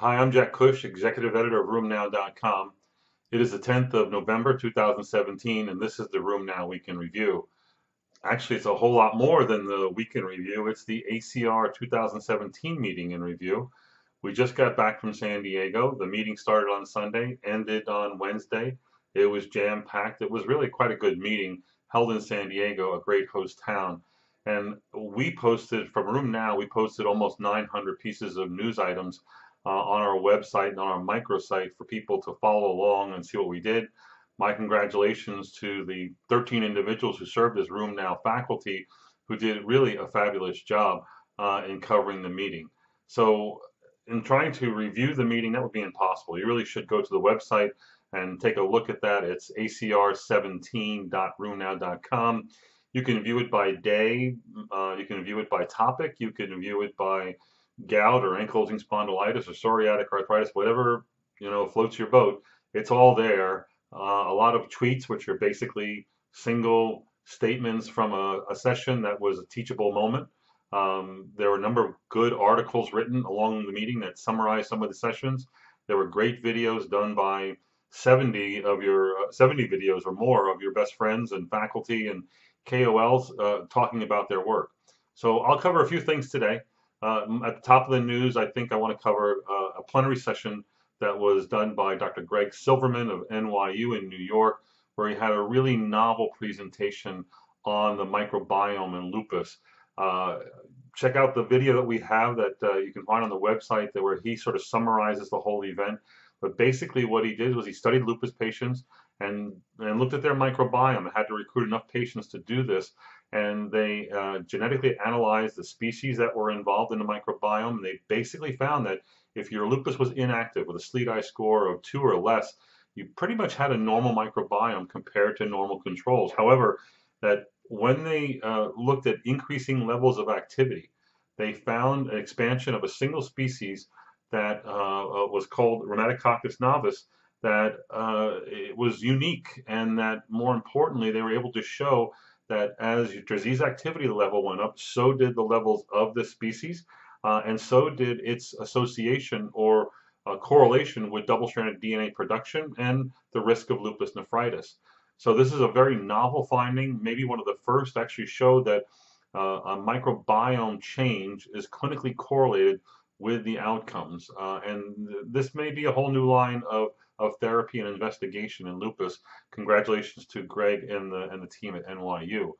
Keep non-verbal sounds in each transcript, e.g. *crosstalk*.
Hi, I'm Jack Cush, Executive Editor of RheumNow.com. It is the 10th of November 2017, and this is the RheumNow Week in Review. Actually, it's a whole lot more than the Week in Review. It's the ACR 2017 meeting in review. We just got back from San Diego. The meeting started on Sunday, ended on Wednesday. It was jam packed. It was really quite a good meeting held in San Diego, a great host town. And we posted from RheumNow, we posted almost 900 pieces of news items on our website and on our microsite for people to follow along and see what we did. My congratulations to the 13 individuals who served as RheumNow faculty who did really a fabulous job uh, in covering the meeting. So in trying to review the meeting, that would be impossible. You really should go to the website and take a look at that. It's acr17.rheumnow.com. You can view it by day, uh, you can view it by topic, you can view it by gout or ankylosing spondylitis or psoriatic arthritis, whatever you know floats your boat, it's all there. Uh, a lot of tweets, which are basically single statements from a, a session that was a teachable moment. Um, there were a number of good articles written along the meeting that summarized some of the sessions. There were great videos done by 70 of your uh, 70 videos or more of your best friends and faculty and KOLs uh, talking about their work. So I'll cover a few things today. Uh, at the top of the news, I think I want to cover uh, a plenary session that was done by Dr. Greg Silverman of NYU in New York, where he had a really novel presentation on the microbiome and lupus. Uh, check out the video that we have that uh, you can find on the website that where he sort of summarizes the whole event. But basically what he did was he studied lupus patients and, and looked at their microbiome, and had to recruit enough patients to do this and they uh, genetically analyzed the species that were involved in the microbiome. And they basically found that if your lupus was inactive with a SLEDAI score of two or less, you pretty much had a normal microbiome compared to normal controls. However, that when they uh, looked at increasing levels of activity, they found an expansion of a single species that uh, uh was called Ruminococcus gnavus that uh, it was unique and that more importantly, they were able to show that as your disease activity level went up, so did the levels of the species, uh, and so did its association or uh, correlation with double-stranded DNA production and the risk of lupus nephritis. So this is a very novel finding, maybe one of the first actually show that uh, a microbiome change is clinically correlated with the outcomes. Uh, and this may be a whole new line of of therapy and investigation in lupus. Congratulations to Greg and the, and the team at NYU.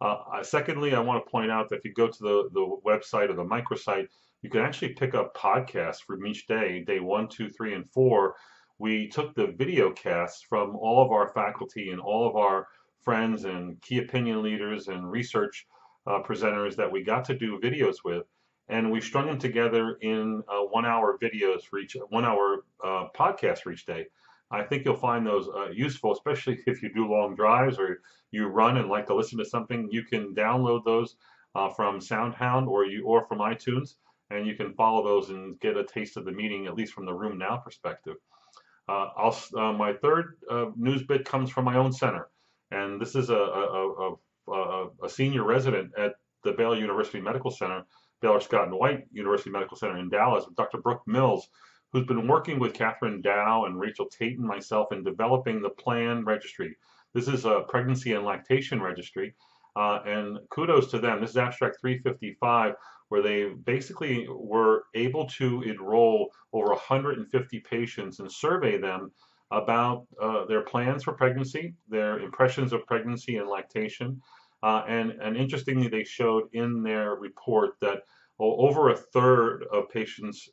Uh, secondly, I want to point out that if you go to the, the website or the microsite, you can actually pick up podcasts from each day, day one, two, three, and four. We took the video casts from all of our faculty and all of our friends and key opinion leaders and research uh, presenters that we got to do videos with and we've strung them together in uh, one hour videos for each one hour uh, podcast for each day. I think you'll find those uh, useful, especially if you do long drives or you run and like to listen to something. You can download those uh, from SoundHound or you or from iTunes, and you can follow those and get a taste of the meeting, at least from the RheumNow perspective. Uh, uh, my third news bit comes from my own center, and this is a, a, a, a senior resident at the Baylor University Medical Center Baylor Scott and White University Medical Center in Dallas with Dr. Brooke Mills, who's been working with Catherine Dao and Rachel Tate and myself in developing the PLAN registry. This is a pregnancy and lactation registry. Uh, and kudos to them. This is abstract 355, where they basically were able to enroll over 150 patients and survey them about uh, their plans for pregnancy, their impressions of pregnancy and lactation, uh, and, and interestingly, they showed in their report that well, over a third of patients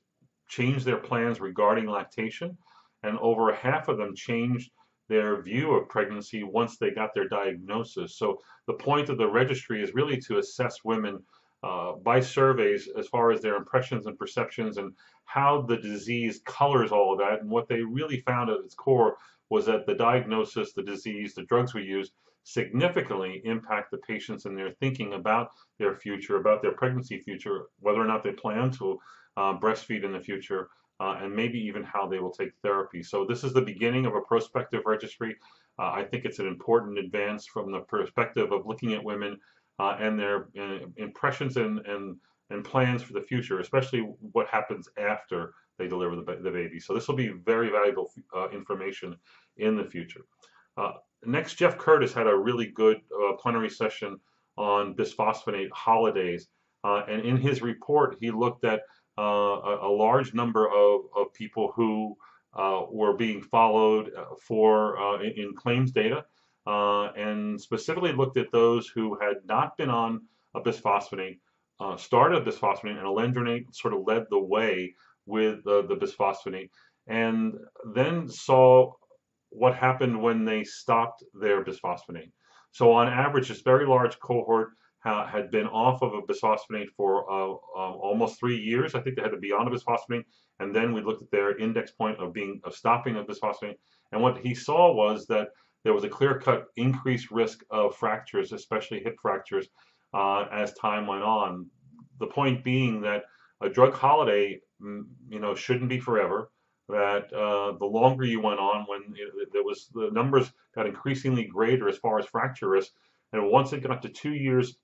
changed their plans regarding lactation, and over half of them changed their view of pregnancy once they got their diagnosis. So the point of the registry is really to assess women uh, by surveys as far as their impressions and perceptions and how the disease colors all of that. And what they really found at its core was that the diagnosis, the disease, the drugs we use significantly impact the patients and their thinking about their future, about their pregnancy future, whether or not they plan to uh, breastfeed in the future, uh, and maybe even how they will take therapy. So this is the beginning of a prospective registry. Uh, I think it's an important advance from the perspective of looking at women uh, and their uh, impressions and, and, and plans for the future, especially what happens after they deliver the, the baby. So this will be very valuable uh, information in the future. Uh, next, Jeff Curtis had a really good uh, plenary session on bisphosphonate holidays. Uh, and in his report, he looked at uh, a, a, large number of, of people who uh, were being followed for in, in, claims data and specifically looked at those who had not been on a bisphosphonate, started a bisphosphonate, and alendronate sort of led the way with the bisphosphonate, and then saw what happened when they stopped their bisphosphonate. So on average, this very large cohort ha had been off of a bisphosphonate for uh, uh, almost three years. I think they had to be on a bisphosphonate, and then we looked at their index point of being of stopping a bisphosphonate. And what he saw was that there was a clear-cut increased risk of fractures, especially hip fractures, uh, as time went on. The point being that a drug holiday, mm, you know, shouldn't be forever that uh, the longer you went on, when there was the numbers got increasingly greater as far as fracture risk, and once it got to two years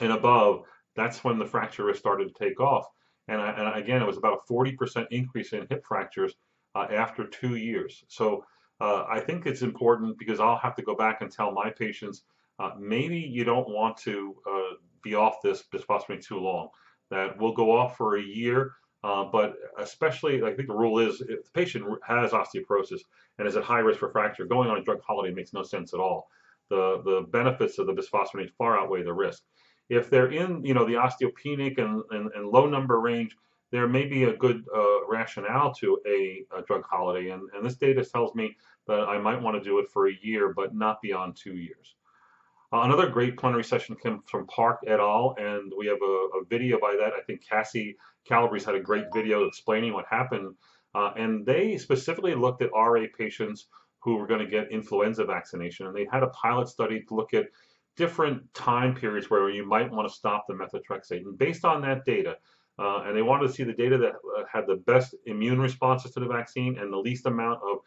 and above, that's when the fracture risk started to take off. And, I, and again, it was about a 40% increase in hip fractures uh, after two years. So uh, I think it's important because I'll have to go back and tell my patients uh, maybe you don't want to uh, be off this bisphosphonate too long. That we'll go off for a year uh, but especially, I think the rule is if the patient has osteoporosis and is at high risk for fracture, going on a drug holiday makes no sense at all. The, the benefits of the bisphosphonate far outweigh the risk. If they're in, you know, the osteopenic and, and, and low number range, there may be a good uh, rationale to a, a, drug holiday. And, and this data tells me that I might want to do it for a year, but not beyond two years. Uh, another great plenary session came from Park et al. And we have a, a video by that. I think Cassie Calabrese had a great video explaining what happened. Uh, and they specifically looked at RA patients who were going to get influenza vaccination. And they had a pilot study to look at different time periods where you might want to stop the methotrexate. And based on that data, uh, and they wanted to see the data that uh, had the best immune responses to the vaccine and the least amount of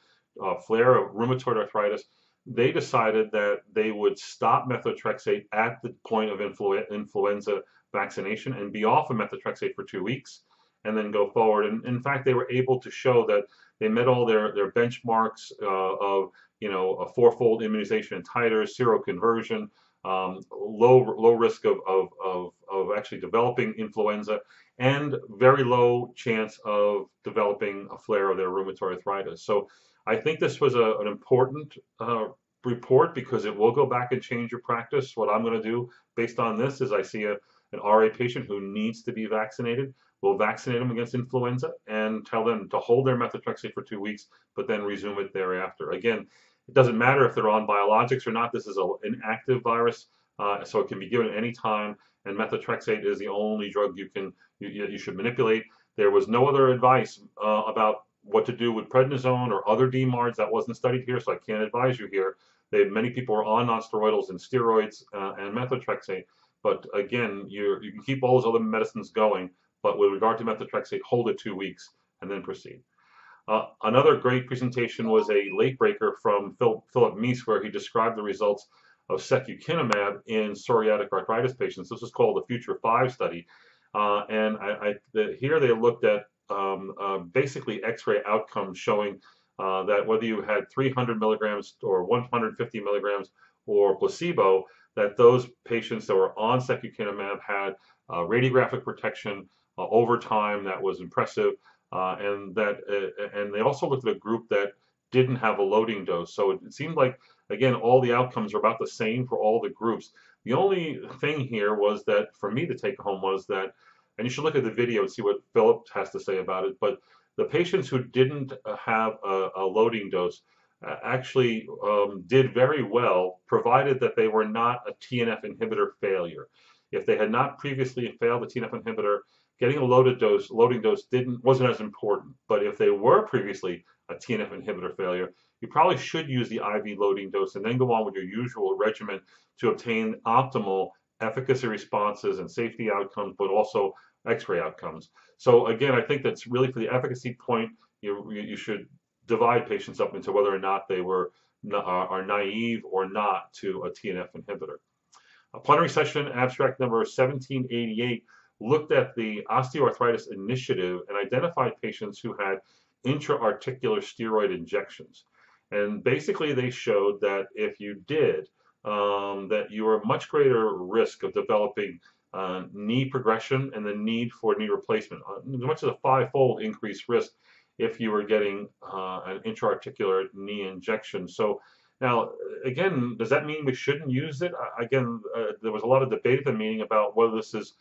uh, flare of rheumatoid arthritis, they decided that they would stop methotrexate at the point of influ influenza vaccination and be off of methotrexate for two weeks and then go forward. And in fact, they were able to show that they met all their, their benchmarks uh, of, you know, a fourfold immunization in titers, seroconversion, um, low low risk of, of, of, of actually developing influenza, and very low chance of developing a flare of their rheumatoid arthritis. So I think this was a, an important uh, report because it will go back and change your practice. What I'm going to do based on this is I see a, an RA patient who needs to be vaccinated. We'll vaccinate them against influenza and tell them to hold their methotrexate for two weeks, but then resume it thereafter. Again, it doesn't matter if they're on biologics or not. This is a, an active virus, uh, so it can be given at any time. And methotrexate is the only drug you can you, you should manipulate. There was no other advice uh, about what to do with prednisone or other DMARDs. That wasn't studied here, so I can't advise you here. They, many people are on nonsteroidals and steroids uh, and methotrexate. But again, you you can keep all those other medicines going, but with regard to methotrexate, hold it two weeks and then proceed. Uh, another great presentation was a late breaker from Phil, Philip Mease, where he described the results of secukinumab in psoriatic arthritis patients. This is called the Future 5 study. Uh, and I, I, the, here they looked at um, uh, basically x-ray outcomes showing uh, that whether you had 300 milligrams or 150 milligrams or placebo, that those patients that were on secukinumab had uh, radiographic protection uh, over time that was impressive, uh, and that and they also looked at a group that didn't have a loading dose. So it, it seemed like again all the outcomes are about the same for all the groups. The only thing here was that for me to take home was that, and you should look at the video and see what Philip has to say about it. But the patients who didn't uh, have a, a loading dose actually um, did very well, provided that they were not a TNF inhibitor failure. If they had not previously failed a TNF inhibitor, getting a loaded dose, loading dose didn't wasn't as important. But if they were previously a TNF inhibitor failure, you probably should use the IV loading dose and then go on with your usual regimen to obtain optimal efficacy responses and safety outcomes, but also X-ray outcomes. So again, I think that's really for the efficacy point, you, you should divide patients up into whether or not they were are naive or not to a TNF inhibitor. A plenary session abstract number 1788 looked at the osteoarthritis initiative and identified patients who had intra-articular steroid injections. And basically they showed that if you did, um, that you are much greater risk of developing uh, knee progression and the need for knee replacement, uh, as much as a five-fold increased risk if you were getting uh, an intra-articular knee injection. So now, again, does that mean we shouldn't use it? Again, uh, there was a lot of debate at the meeting about whether this is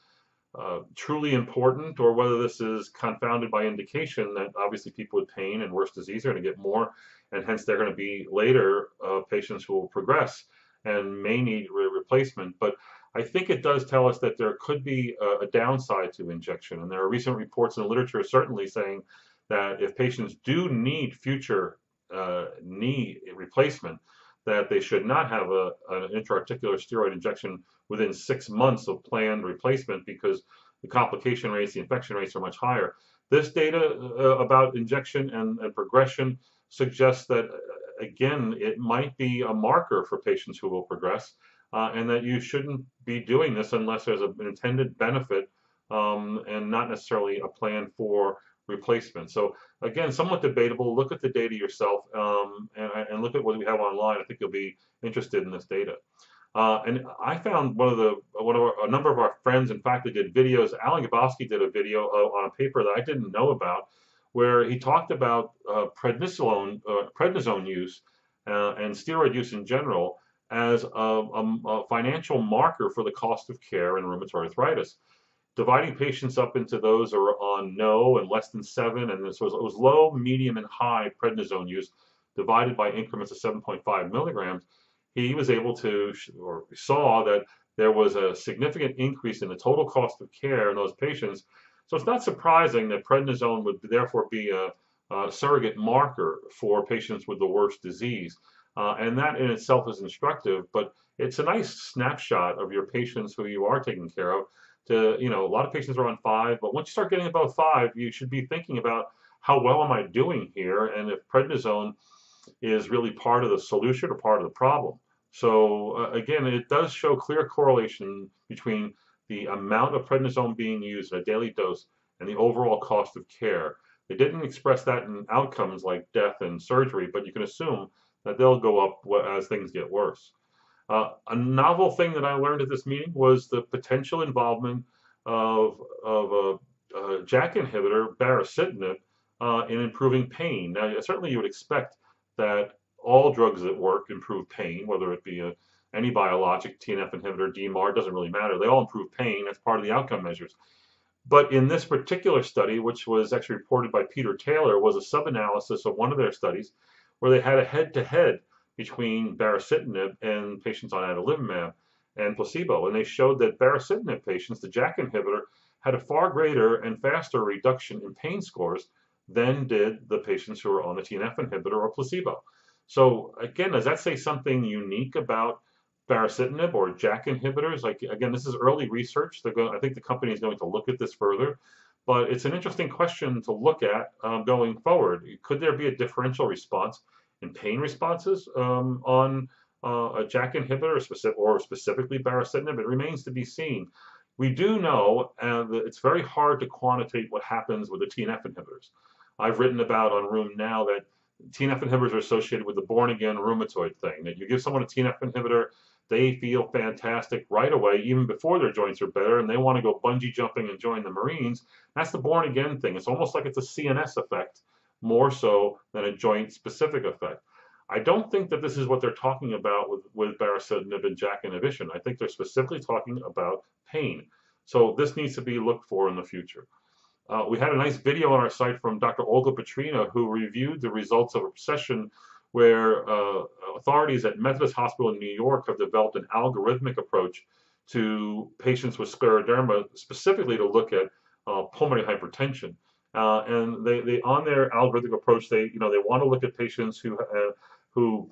uh, truly important or whether this is confounded by indication that obviously people with pain and worse disease are going to get more and hence they're going to be later uh, patients who will progress and may need re replacement. But I think it does tell us that there could be a, a, downside to injection. And there are recent reports in the literature certainly saying that if patients do need future uh, knee replacement, that they should not have a, an intra-articular steroid injection within six months of planned replacement because the complication rates, the infection rates are much higher. This data uh, about injection and, and progression suggests that, uh, again, it might be a marker for patients who will progress uh, and that you shouldn't be doing this unless there's an intended benefit um, and not necessarily a plan for replacement. So again, somewhat debatable. Look at the data yourself um, and, and, look at what we have online. I think you'll be interested in this data. Uh, and I found one of the one of our, a number of our friends, in fact, they did videos. Alan Grabowski did a video uh, on a paper that I didn't know about where he talked about uh, prednisolone, uh, prednisone use uh, and steroid use in general as a, a, a, financial marker for the cost of care in rheumatoid arthritis. Dividing patients up into those who are on no and less than seven, and this was, it was low, medium, and high prednisone use divided by increments of 7.5 milligrams, he was able to, or saw that there was a significant increase in the total cost of care in those patients so it's not surprising that prednisone would therefore be a, a surrogate marker for patients with the worst disease. Uh, and that in itself is instructive, but it's a nice snapshot of your patients who you are taking care of. To you know, a lot of patients are on five, but once you start getting above five, you should be thinking about how well am I doing here, and if prednisone is really part of the solution or part of the problem. So uh, again, it does show clear correlation between the amount of prednisone being used in a daily dose and the overall cost of care. They didn't express that in outcomes like death and surgery, but you can assume that they'll go up as things get worse. Uh, a novel thing that I learned at this meeting was the potential involvement of, of a, a JAK inhibitor, baricitinib, uh, in improving pain. Now, certainly you would expect that all drugs that work improve pain, whether it be a any biologic, TNF inhibitor, DMARD, doesn't really matter. They all improve pain. That's part of the outcome measures. But in this particular study, which was actually reported by Peter Taylor, was a sub-analysis of one of their studies where they had a head-to-head -head between baricitinib and patients on adalimumab and placebo. And they showed that baricitinib patients, the JAK inhibitor, had a far greater and faster reduction in pain scores than did the patients who were on the TNF inhibitor or placebo. So again, does that say something unique about baricitinib or JAK inhibitors. Like again, this is early research. They're going, I think the company is going to look at this further, but it's an interesting question to look at um, going forward. Could there be a differential response in pain responses um, on uh, a JAK inhibitor or, specific, or specifically baricitinib? It remains to be seen. We do know uh, that it's very hard to quantitate what happens with the TNF inhibitors. I've written about on RheumNow that TNF inhibitors are associated with the born again rheumatoid thing. That you give someone a TNF inhibitor, they feel fantastic right away, even before their joints are better, and they want to go bungee jumping and join the Marines. That's the born again thing. It's almost like it's a CNS effect more so than a joint specific effect. I don't think that this is what they're talking about with, with baricitinib and JAK inhibition. I think they're specifically talking about pain. So this needs to be looked for in the future. Uh, we had a nice video on our site from Dr. Olga Petryna, who reviewed the results of a session where uh, authorities at Methodist Hospital in New York have developed an algorithmic approach to patients with scleroderma, specifically to look at uh, pulmonary hypertension. Uh, and they, they, on their algorithmic approach, they, you know, they want to look at patients who, uh, who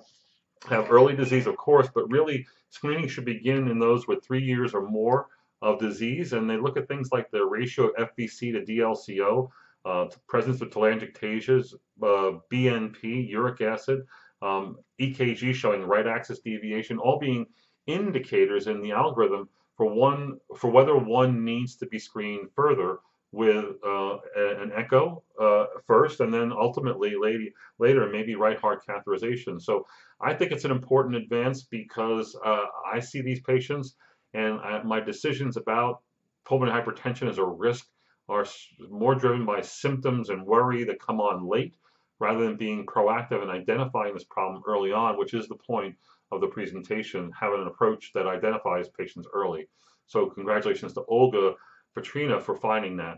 have early disease, of course, but really screening should begin in those with three years or more of disease. And they look at things like the ratio of FVC to DLCO, uh, presence of telangiectasias, uh, BNP, uric acid, um, EKG showing right axis deviation, all being indicators in the algorithm for one for whether one needs to be screened further with uh, an echo uh, first, and then ultimately later, later maybe right heart catheterization. So I think it's an important advance because uh, I see these patients, and I, my decisions about pulmonary hypertension as a risk are more driven by symptoms and worry that come on late rather than being proactive and identifying this problem early on, which is the point of the presentation, having an approach that identifies patients early. So congratulations to Olga Petryna for finding that.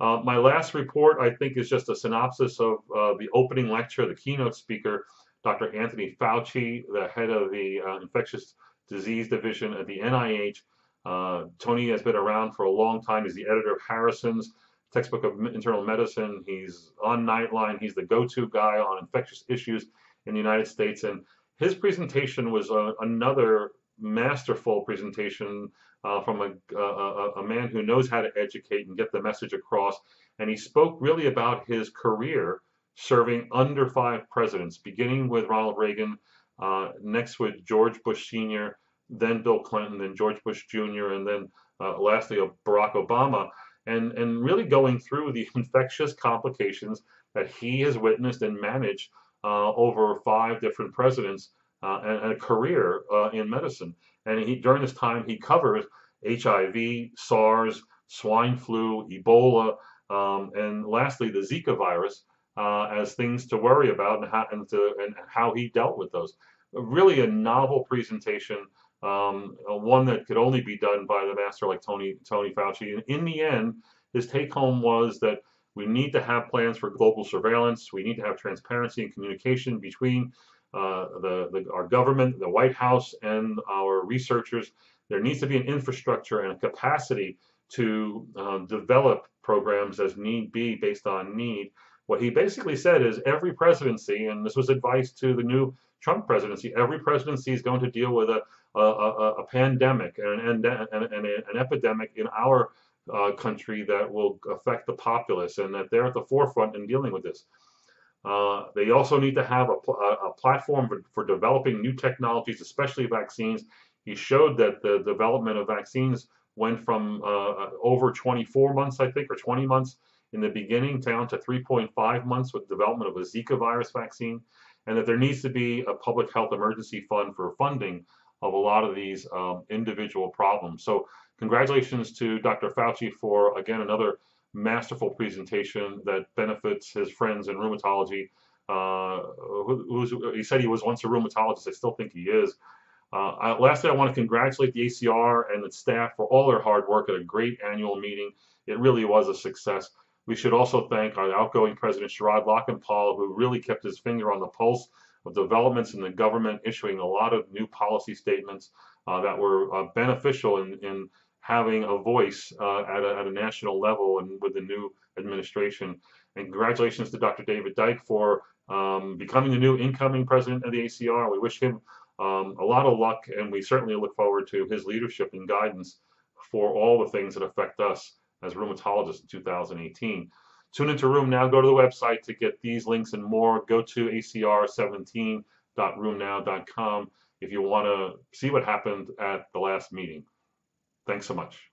Uh, my last report, I think, is just a synopsis of uh, the opening lecture, the keynote speaker, Dr. Anthony Fauci, the head of the uh, infectious disease division at the NIH. Uh, Tony has been around for a long time. He's the editor of Harrison's textbook of internal medicine. He's on Nightline. He's the go-to guy on infectious issues in the United States. And his presentation was uh, another masterful presentation uh, from a, a, a, man who knows how to educate and get the message across. And he spoke really about his career serving under five presidents, beginning with Ronald Reagan, uh, next with George Bush Sr., then Bill Clinton, then George Bush Jr., and then uh, lastly Barack Obama, and, and really going through the *laughs* infectious complications that he has witnessed and managed uh, over five different presidents uh, and, and, a career uh, in medicine. And he, during this time, he covers HIV, SARS, swine flu, Ebola, um, and lastly, the Zika virus uh, as things to worry about and how, and, to, and how he dealt with those. Really a novel presentation, um, one that could only be done by the master like Tony, Tony Fauci. And in the end, his take home was that we need to have plans for global surveillance. We need to have transparency and communication between uh, the, the, our government, the White House, and our researchers. There needs to be an infrastructure and a capacity to uh, develop programs as need be based on need. What he basically said is every presidency, and this was advice to the new Trump presidency, every presidency is going to deal with a, a, a, a pandemic and, and an epidemic in our uh, country that will affect the populace, and that they're at the forefront in dealing with this. Uh, they also need to have a, a platform for, for, developing new technologies, especially vaccines. He showed that the development of vaccines went from uh, over 24 months, I think, or 20 months in the beginning down to 3.5 months with development of a Zika virus vaccine, and that there needs to be a public health emergency fund for funding of a lot of these um, individual problems. So congratulations to Dr. Fauci for, again, another masterful presentation that benefits his friends in rheumatology. Uh, who, he said he was once a rheumatologist. I still think he is. Uh, I, lastly, I want to congratulate the ACR and its staff for all their hard work at a great annual meeting. It really was a success. We should also thank our outgoing president, Sharad Lakhanpal, who really kept his finger on the pulse of developments in the government, issuing a lot of new policy statements uh, that were uh, beneficial in, in having a voice uh, at, a, at a national level and with the new administration. And congratulations to Dr. David Daikh for um, becoming the new incoming president of the ACR. We wish him um, a lot of luck, and we certainly look forward to his leadership and guidance for all the things that affect us as a rheumatologist in 2018. Tune into RheumNow. Go to the website to get these links and more. Go to acr17.rheumnow.com if you want to see what happened at the last meeting. Thanks so much.